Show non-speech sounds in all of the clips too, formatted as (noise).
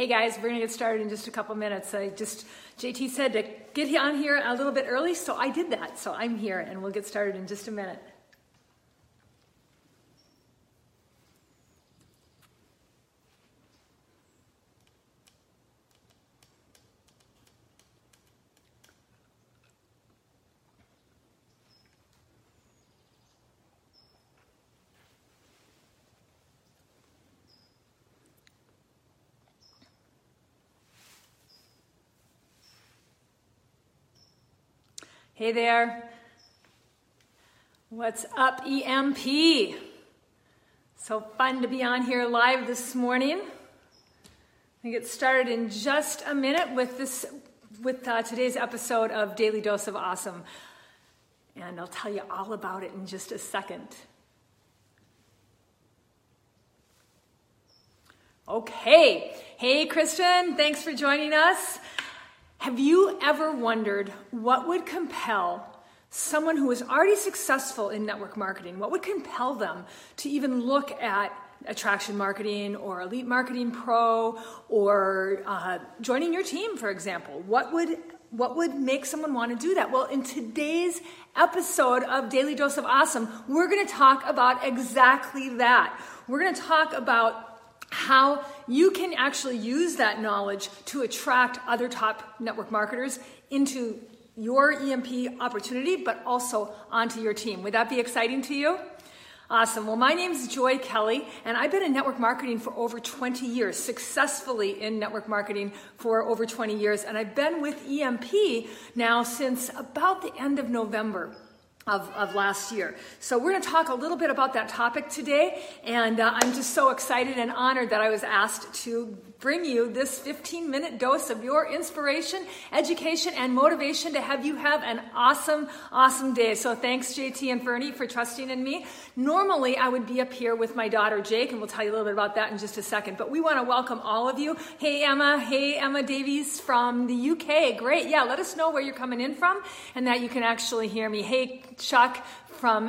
Hey guys, we're gonna get started in just a couple minutes. I just, JT said to get on here a little bit early, so I did that. So I'm here and we'll get started in just a minute. Hey there. What's up, EMP? So fun to be on here live this morning. We get started in just a minute with this with uh, today's episode of Daily Dose of Awesome. And I'll tell you all about it in just a second. Okay. Hey, Christian, thanks for joining us. Have you ever wondered what would compel someone who is already successful in network marketing? What would compel them to even look at attraction marketing or elite marketing pro or uh, joining your team, for example? What would what would make someone want to do that? Well, in today's episode of Daily Dose of Awesome, we're going to talk about exactly that. We're going to talk about how you can actually use that knowledge to attract other top network marketers into your EMP opportunity, but also onto your team. Would that be exciting to you? Awesome. Well, my name is Joy Kelly, and I've been in network marketing for over 20 years, successfully in network marketing for over 20 years, and I've been with EMP now since about the end of November of, of last year. So, we're going to talk a little bit about that topic today, and uh, I'm just so excited and honored that I was asked to bring you this 15 minute dose of your inspiration, education, and motivation to have you have an awesome, awesome day. So, thanks, JT and Ferny, for trusting in me. Normally, I would be up here with my daughter, Jake, and we'll tell you a little bit about that in just a second, but we want to welcome all of you. Hey, Emma. Hey, Emma Davies from the UK. Great. Yeah, let us know where you're coming in from and that you can actually hear me. Hey, Chuck from,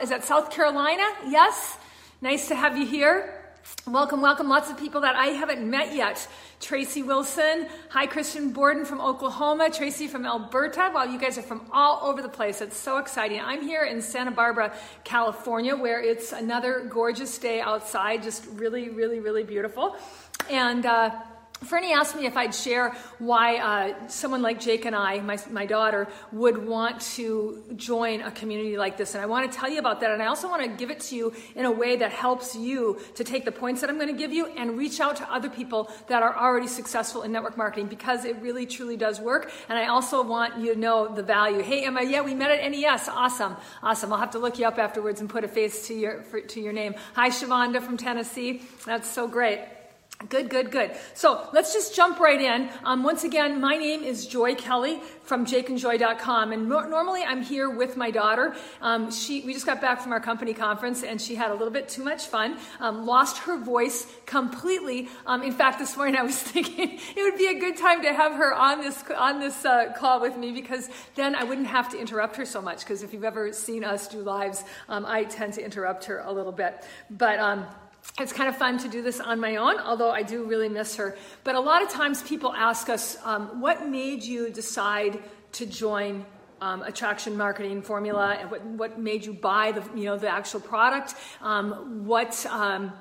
is that South Carolina? Yes? Nice to have you here. Welcome, welcome. Lots of people that I haven't met yet. Tracy Wilson. Hi, Christian Borden from Oklahoma. Tracy from Alberta. Wow, you guys are from all over the place. It's so exciting. I'm here in Santa Barbara, California, where it's another gorgeous day outside. Just really, really, really beautiful. And, uh, Ferny asked me if I'd share why uh, someone like Jake and I, my, my daughter, would want to join a community like this. And I want to tell you about that. And I also want to give it to you in a way that helps you to take the points that I'm going to give you and reach out to other people that are already successful in network marketing because it really, truly does work. And I also want you to know the value. Hey, Emma, yeah, we met at NES. Awesome. Awesome. I'll have to look you up afterwards and put a face to your, for, to your name. Hi, Shavonda from Tennessee. That's so great. Good, good, good. So let's just jump right in. Um, once again, my name is Joy Kelly from jakeandjoy.com. And no- normally I'm here with my daughter. Um, she, we just got back from our company conference and she had a little bit too much fun, um, lost her voice completely. Um, in fact, this morning I was (laughs) thinking it would be a good time to have her on this, on this uh, call with me because then I wouldn't have to interrupt her so much. Because if you've ever seen us do lives, um, I tend to interrupt her a little bit. But, um, it's kind of fun to do this on my own, although I do really miss her. But a lot of times people ask us, um, what made you decide to join um, attraction marketing formula and what, what made you buy the, you know, the actual product? Um, what, um,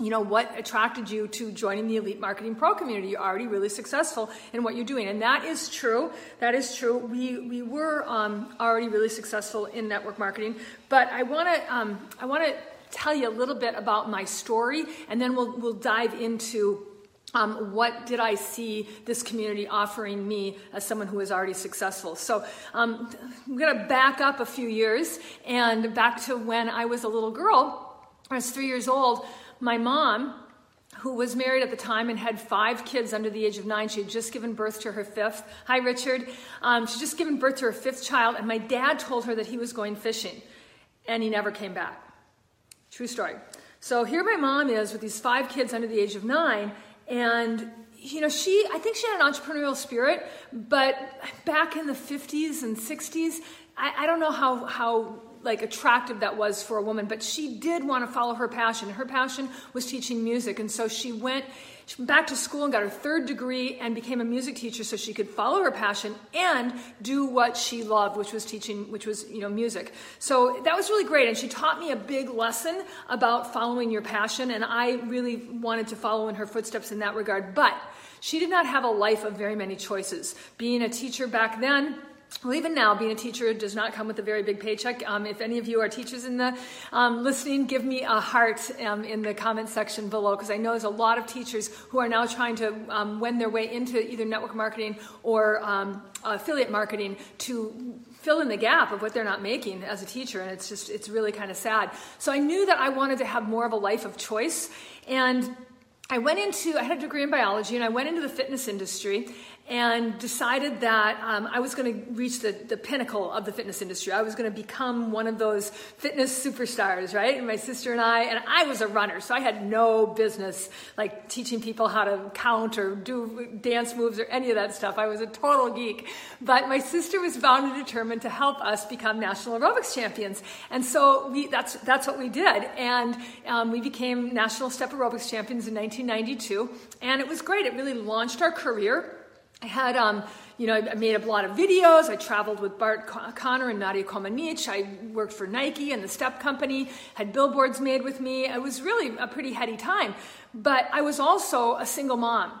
you know, what attracted you to joining the Elite Marketing Pro community? You're already really successful in what you're doing. And that is true. That is true. We, we were um, already really successful in network marketing. But I want to, um, I want to tell you a little bit about my story, and then we'll, we'll dive into um, what did I see this community offering me as someone who was already successful? So um, I'm going to back up a few years and back to when I was a little girl. I was three years old. My mom, who was married at the time and had five kids under the age of nine, she had just given birth to her fifth. Hi, Richard. Um, she'd just given birth to her fifth child, and my dad told her that he was going fishing, and he never came back. True story. So here my mom is with these five kids under the age of nine, and you know, she, I think she had an entrepreneurial spirit, but back in the 50s and 60s, I, I don't know how, how like attractive that was for a woman, but she did want to follow her passion. Her passion was teaching music, and so she went she went back to school and got her third degree and became a music teacher so she could follow her passion and do what she loved, which was teaching, which was, you know, music. So that was really great. And she taught me a big lesson about following your passion. And I really wanted to follow in her footsteps in that regard. But she did not have a life of very many choices. Being a teacher back then, well, even now, being a teacher does not come with a very big paycheck. Um, if any of you are teachers in the um, listening, give me a heart um, in the comment section below because I know there's a lot of teachers who are now trying to um, wend their way into either network marketing or um, affiliate marketing to fill in the gap of what they're not making as a teacher and it's just it's really kind of sad so i knew that i wanted to have more of a life of choice and I went into, I had a degree in biology, and I went into the fitness industry and decided that um, I was going to reach the, the pinnacle of the fitness industry. I was going to become one of those fitness superstars, right? And my sister and I, and I was a runner, so I had no business like teaching people how to count or do dance moves or any of that stuff. I was a total geek. But my sister was bound and determined to help us become national aerobics champions. And so we, that's, that's what we did. And um, we became national step aerobics champions in 1992. And it was great. It really launched our career. I had, um, you know, I made a lot of videos. I traveled with Bart Conner and Nadia Comaneci. I worked for Nike and the Step Company, had billboards made with me. It was really a pretty heady time. But I was also a single mom.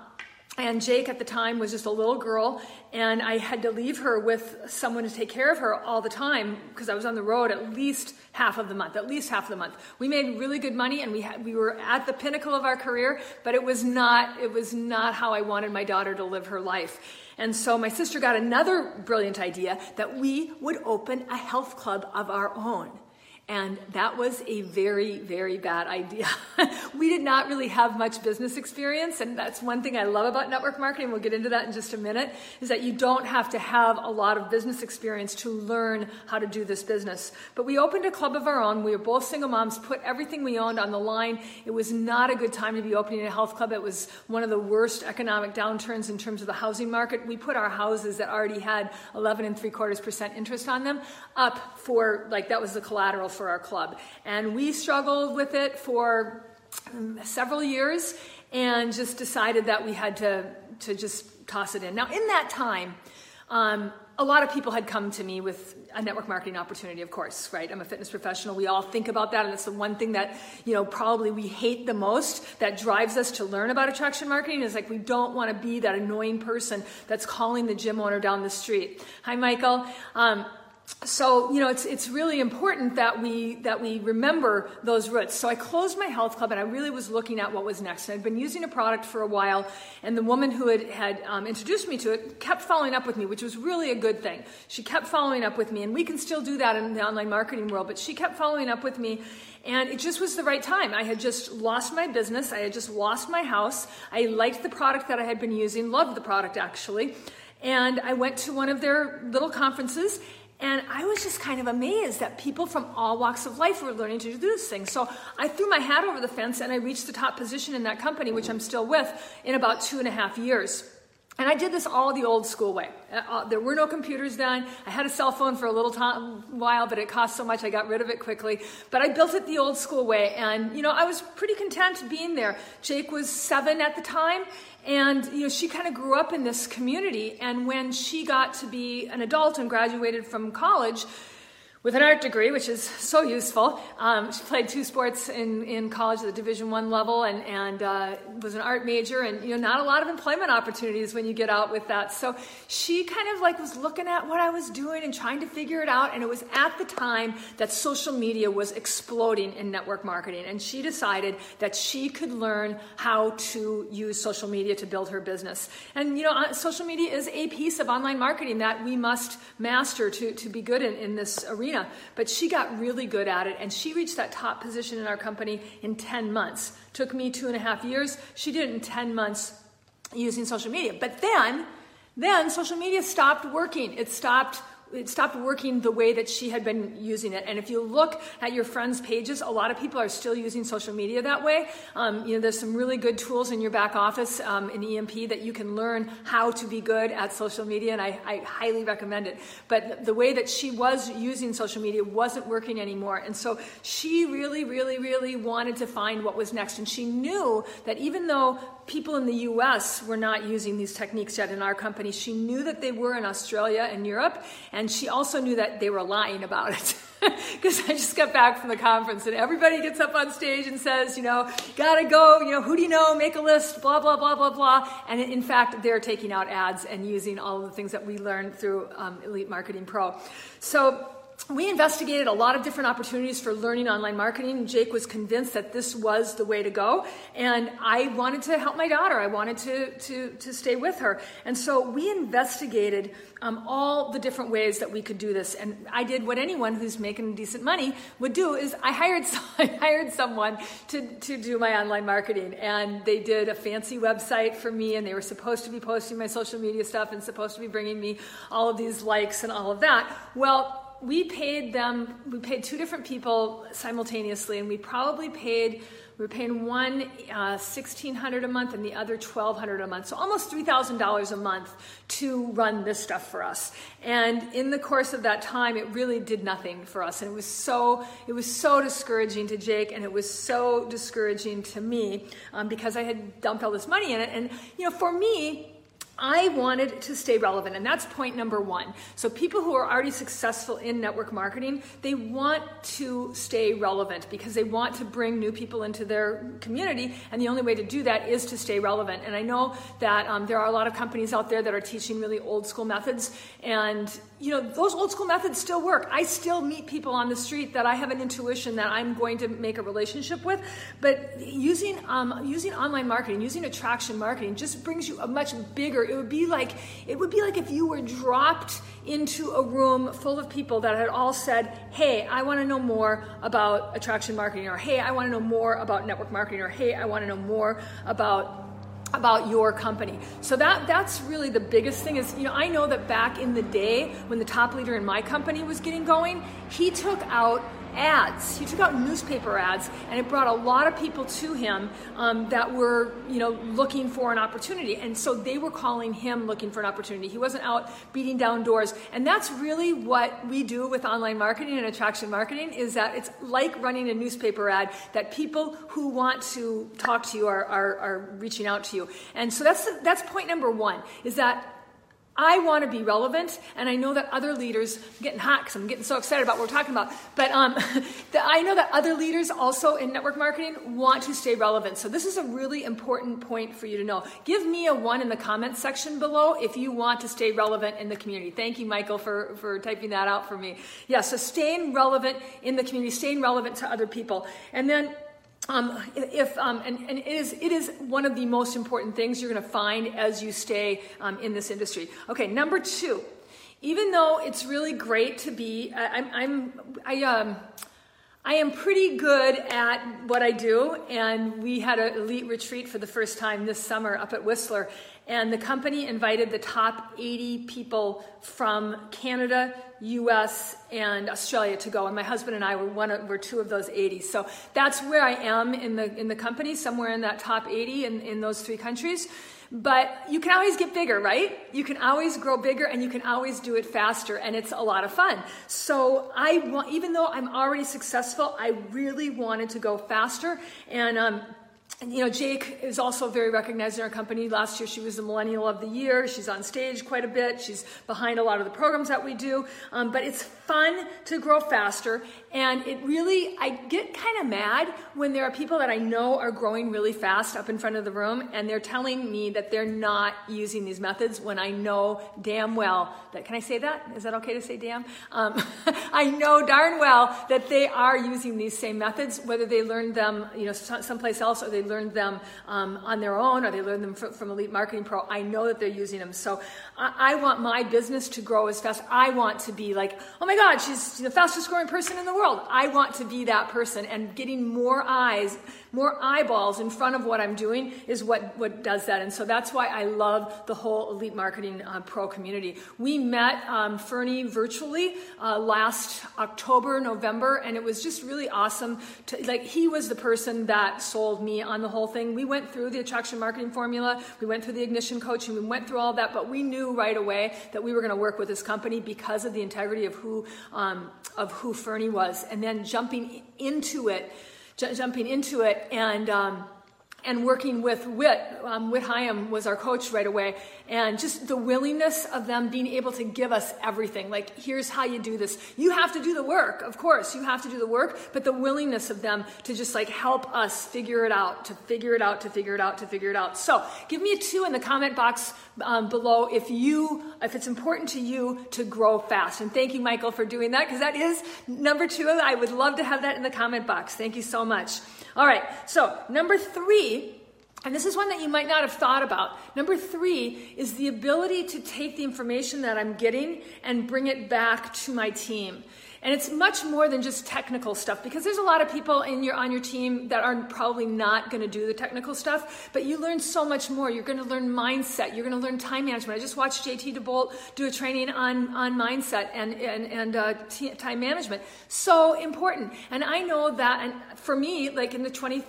And Jake at the time was just a little girl, and I had to leave her with someone to take care of her all the time because I was on the road at least half of the month, at least half of the month. We made really good money, and we had, we were at the pinnacle of our career, but it was not it was not how I wanted my daughter to live her life. And so my sister got another brilliant idea that we would open a health club of our own. And that was a very, very bad idea. (laughs) we did not really have much business experience. And that's one thing I love about network marketing. We'll get into that in just a minute is that you don't have to have a lot of business experience to learn how to do this business. But we opened a club of our own. We were both single moms, put everything we owned on the line. It was not a good time to be opening a health club. It was one of the worst economic downturns in terms of the housing market. We put our houses that already had 11 and three quarters percent interest on them up for like that was the collateral for our club. And we struggled with it for um, several years and just decided that we had to, to just toss it in. Now, in that time, um, a lot of people had come to me with a network marketing opportunity, of course, right? I'm a fitness professional. We all think about that, and it's the one thing that, you know, probably we hate the most that drives us to learn about attraction marketing is like we don't want to be that annoying person that's calling the gym owner down the street. Hi, Michael. Um, so you know it's it's really important that we that we remember those roots so i closed my health club and i really was looking at what was next i'd been using a product for a while and the woman who had had um, introduced me to it kept following up with me which was really a good thing she kept following up with me and we can still do that in the online marketing world but she kept following up with me and it just was the right time. I had just lost my business. I had just lost my house. I liked the product that I had been using, loved the product actually. And I went to one of their little conferences and I was just kind of amazed that people from all walks of life were learning to do this thing. So I threw my hat over the fence and I reached the top position in that company, which I'm still with, in about two and a half years. And I did this all the old school way. Uh, uh there were no computers then. I had a cell phone for a little time, while, but it cost so much I got rid of it quickly. But I built it the old school way. And, you know, I was pretty content being there. Jake was seven at the time, and you know, she kind of grew up in this community. And when she got to be an adult and graduated from college, with an art degree, which is so useful. Um, she played two sports in, in college at the Division One level, and and uh, was an art major. And you know, not a lot of employment opportunities when you get out with that. So she kind of like was looking at what I was doing and trying to figure it out. And it was at the time that social media was exploding in network marketing, and she decided that she could learn how to use social media to build her business. And you know, uh, social media is a piece of online marketing that we must master to to be good in, in this arena But she got really good at it, and she reached that top position in our company in 10 months. Took me two and a half years. She did it in 10 months using social media. But then, then social media stopped working. It stopped it stopped working the way that she had been using it. And if you look at your friends' pages, a lot of people are still using social media that way. Um, you know, there's some really good tools in your back office um, in EMP that you can learn how to be good at social media, and I, I highly recommend it. But the way that she was using social media wasn't working anymore, and so she really, really, really wanted to find what was next. And she knew that even though people in the US were not using these techniques yet in our company. She knew that they were in Australia and Europe, and she also knew that they were lying about it. (laughs) Because I just got back from the conference and everybody gets up on stage and says, you know, gotta go, you know, who do you know, make a list, blah, blah, blah, blah, blah. And in fact, they're taking out ads and using all of the things that we learned through um, Elite Marketing Pro. So we investigated a lot of different opportunities for learning online marketing. Jake was convinced that this was the way to go, and I wanted to help my daughter. I wanted to, to, to stay with her. And so we investigated um, all the different ways that we could do this. And I did what anyone who's making decent money would do is I hired, (laughs) I hired someone to, to do my online marketing. And they did a fancy website for me, and they were supposed to be posting my social media stuff and supposed to be bringing me all of these likes and all of that. Well, we paid them, we paid two different people simultaneously, and we probably paid, we were paying one uh, 1600 a month and the other 1200 a month. So almost $3,000 a month to run this stuff for us. And in the course of that time, it really did nothing for us. And it was so, it was so discouraging to Jake and it was so discouraging to me um, because I had dumped all this money in it. And, you know, for me, I wanted to stay relevant, and that's point number one. So, people who are already successful in network marketing, they want to stay relevant because they want to bring new people into their community, and the only way to do that is to stay relevant. And I know that um, there are a lot of companies out there that are teaching really old school methods, and you know, those old school methods still work. I still meet people on the street that I have an intuition that I'm going to make a relationship with. But using um, using online marketing, using attraction marketing, just brings you a much bigger. It would be like it would be like if you were dropped into a room full of people that had all said, "Hey, I want to know more about attraction marketing," or "Hey, I want to know more about network marketing," or "Hey, I want to know more about." About your company. So that that's really the biggest thing is, you know, I know that back in the day when the top leader in my company was getting going, he took out ads. He took out newspaper ads, and it brought a lot of people to him um, that were, you know, looking for an opportunity. And so they were calling him looking for an opportunity. He wasn't out beating down doors. And that's really what we do with online marketing and attraction marketing is that it's like running a newspaper ad that people who want to talk to you are, are, are reaching out to you. And so that's, that's point number one is that I want to be relevant, and I know that other leaders, I'm getting hot because I'm getting so excited about what we're talking about, but um, (laughs) I know that other leaders also in network marketing want to stay relevant. So this is a really important point for you to know. Give me a one in the comments section below if you want to stay relevant in the community. Thank you, Michael, for, for typing that out for me. Yeah, so staying relevant in the community, staying relevant to other people. And then um, if um, and, and, it is it is one of the most important things you're going to find as you stay um, in this industry. Okay, number two, even though it's really great to be, I, I'm, I um. I am pretty good at what I do, and we had an elite retreat for the first time this summer up at Whistler. And the company invited the top 80 people from Canada, US, and Australia to go. And my husband and I were one of, were two of those 80. So that's where I am in the in the company, somewhere in that top 80 in, in those three countries. But you can always get bigger, right? You can always grow bigger and you can always do it faster, and it's a lot of fun. So I want, even though I'm already successful, I really wanted to go faster. And um, you know, Jake is also very recognized in our company. Last year, she was the Millennial of the Year. She's on stage quite a bit. She's behind a lot of the programs that we do. Um, but it's fun to grow faster. And it really, I get kind of mad when there are people that I know are growing really fast up in front of the room and they're telling me that they're not using these methods when I know damn well that, can I say that? Is that okay to say damn? Um, (laughs) I know darn well that they are using these same methods, whether they learned them, you know, someplace else or they learned them um, on their own or they learned them from, from Elite Marketing Pro. I know that they're using them. So I, I want my business to grow as fast. I want to be like, oh my God, she's the fastest growing person in the world world. I want to be that person and getting more eyes, more eyeballs in front of what I'm doing is what, what does that. And so that's why I love the whole Elite Marketing uh, Pro community. We met um, Ferny virtually uh, last October, November, and it was just really awesome. To, like, he was the person that sold me on the whole thing. We went through the attraction marketing formula, we went through the ignition coaching, we went through all that, but we knew right away that we were going to work with this company because of the integrity of who, um, of who Ferny was. And then jumping into it, j- jumping into it, and um, and working with Whit, um, Whit Hyam was our coach right away, and just the willingness of them being able to give us everything. Like, here's how you do this. You have to do the work, of course, you have to do the work, but the willingness of them to just like help us figure it out, to figure it out, to figure it out, to figure it out. So, give me a two in the comment box um, below if you, if it's important to you to grow fast. And thank you, Michael, for doing that, because that is number two. I would love to have that in the comment box. Thank you so much. All right, so number three, and this is one that you might not have thought about. Number three is the ability to take the information that I'm getting and bring it back to my team. And it's much more than just technical stuff because there's a lot of people in your on your team that are probably not going to do the technical stuff, but you learn so much more. You're going to learn mindset. You're going to learn time management. I just watched JT DeBolt do a training on on mindset and and and uh, t- time management. So important. And I know that. And for me, like in the 20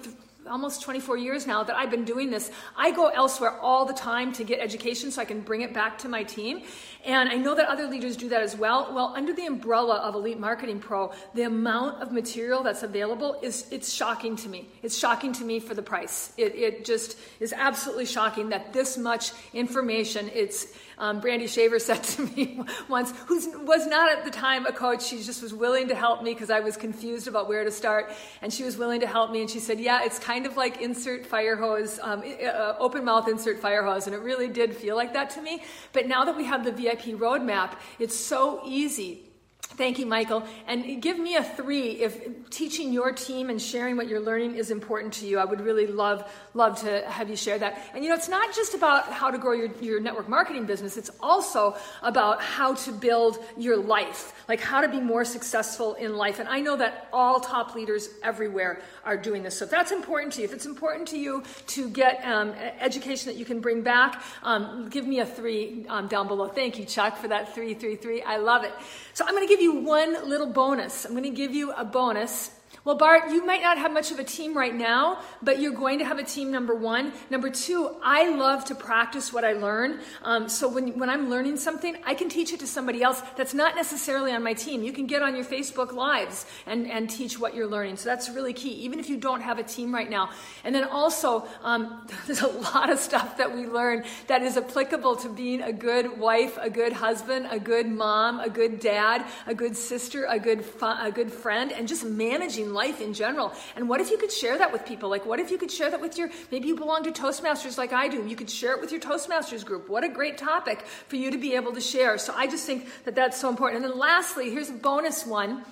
almost 24 years now that I've been doing this. I go elsewhere all the time to get education so I can bring it back to my team. And I know that other leaders do that as well. Well, under the umbrella of Elite Marketing Pro, the amount of material that's available is it's shocking to me. It's shocking to me for the price. It, it just is absolutely shocking that this much information, it's um, Brandy Shaver (laughs) said to me once, who was not at the time a coach, she just was willing to help me because I was confused about where to start. And she was willing to help me. And she said, Yeah, it's kind of like insert fire hose, um, uh, open mouth insert fire hose. And it really did feel like that to me. But now that we have the VIP roadmap, it's so easy Thank you, Michael. And give me a three if teaching your team and sharing what you're learning is important to you. I would really love, love to have you share that. And you know, it's not just about how to grow your, your network marketing business, it's also about how to build your life, like how to be more successful in life. And I know that all top leaders everywhere are doing this. So if that's important to you, if it's important to you to get um, education that you can bring back, um, give me a three um, down below. Thank you, Chuck, for that three, three, three. I love it. So I'm going to give you one little bonus. I'm going to give you a bonus well, Bart, you might not have much of a team right now, but you're going to have a team, number one. Number two, I love to practice what I learn. Um, so when, when I'm learning something, I can teach it to somebody else that's not necessarily on my team. You can get on your Facebook Lives and, and teach what you're learning. So that's really key, even if you don't have a team right now. And then also, um, (laughs) there's a lot of stuff that we learn that is applicable to being a good wife, a good husband, a good mom, a good dad, a good sister, a good, a good friend, and just managing life in general. And what if you could share that with people? Like, what if you could share that with your, maybe you belong to Toastmasters like I do. You could share it with your Toastmasters group. What a great topic for you to be able to share. So I just think that that's so important. And then lastly, here's a bonus one.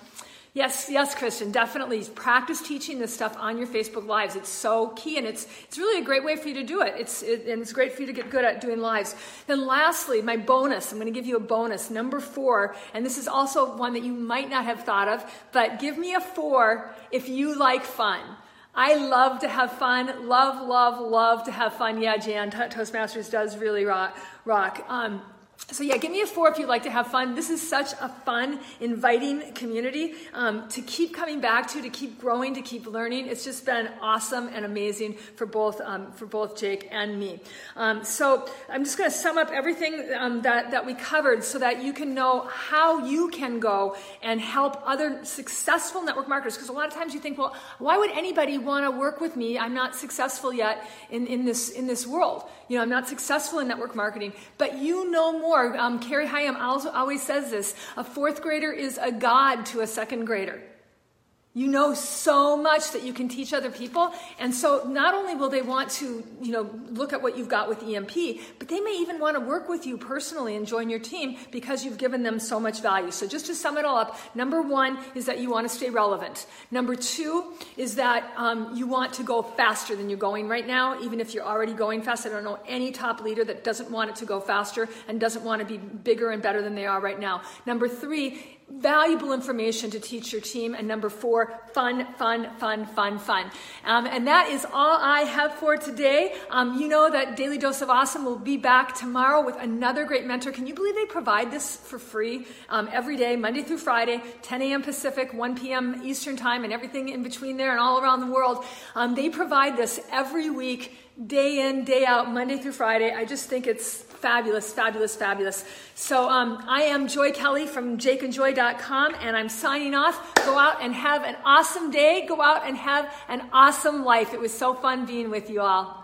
Yes, yes, Christian, definitely practice teaching this stuff on your Facebook lives. It's so key, and it's it's really a great way for you to do it. It's it, and it's great for you to get good at doing lives. Then, lastly, my bonus. I'm going to give you a bonus, number four, and this is also one that you might not have thought of, but give me a four if you like fun. I love to have fun. Love, love, love to have fun. Yeah, Jan, Toastmasters does really rock. rock. Um, so yeah, give me a four if you'd like to have fun. This is such a fun, inviting community um, to keep coming back to, to keep growing, to keep learning. It's just been awesome and amazing for both um, for both Jake and me. Um, so I'm just going to sum up everything um, that that we covered, so that you can know how you can go and help other successful network marketers. Because a lot of times you think, well, why would anybody want to work with me? I'm not successful yet in, in this in this world. You know, I'm not successful in network marketing, but you know more. Um, Carrie Hyam always says this a fourth grader is a god to a second grader. You know so much that you can teach other people. And so not only will they want to, you know, look at what you've got with EMP, but they may even want to work with you personally and join your team because you've given them so much value. So just to sum it all up, number one is that you want to stay relevant. Number two is that um, you want to go faster than you're going right now, even if you're already going fast. I don't know any top leader that doesn't want it to go faster and doesn't want to be bigger and better than they are right now. Number three, valuable information to teach your team. And number four, fun, fun, fun, fun, fun. Um, and that is all I have for today. Um, you know that Daily Dose of Awesome will be back tomorrow with another great mentor. Can you believe they provide this for free um, every day, Monday through Friday, 10 a.m. Pacific, 1 p.m. Eastern Time, and everything in between there and all around the world? Um, they provide this every week day in, day out, Monday through Friday. I just think it's fabulous, fabulous, fabulous. So um, I am Joy Kelly from jakeandjoy.com, and I'm signing off. Go out and have an awesome day. Go out and have an awesome life. It was so fun being with you all.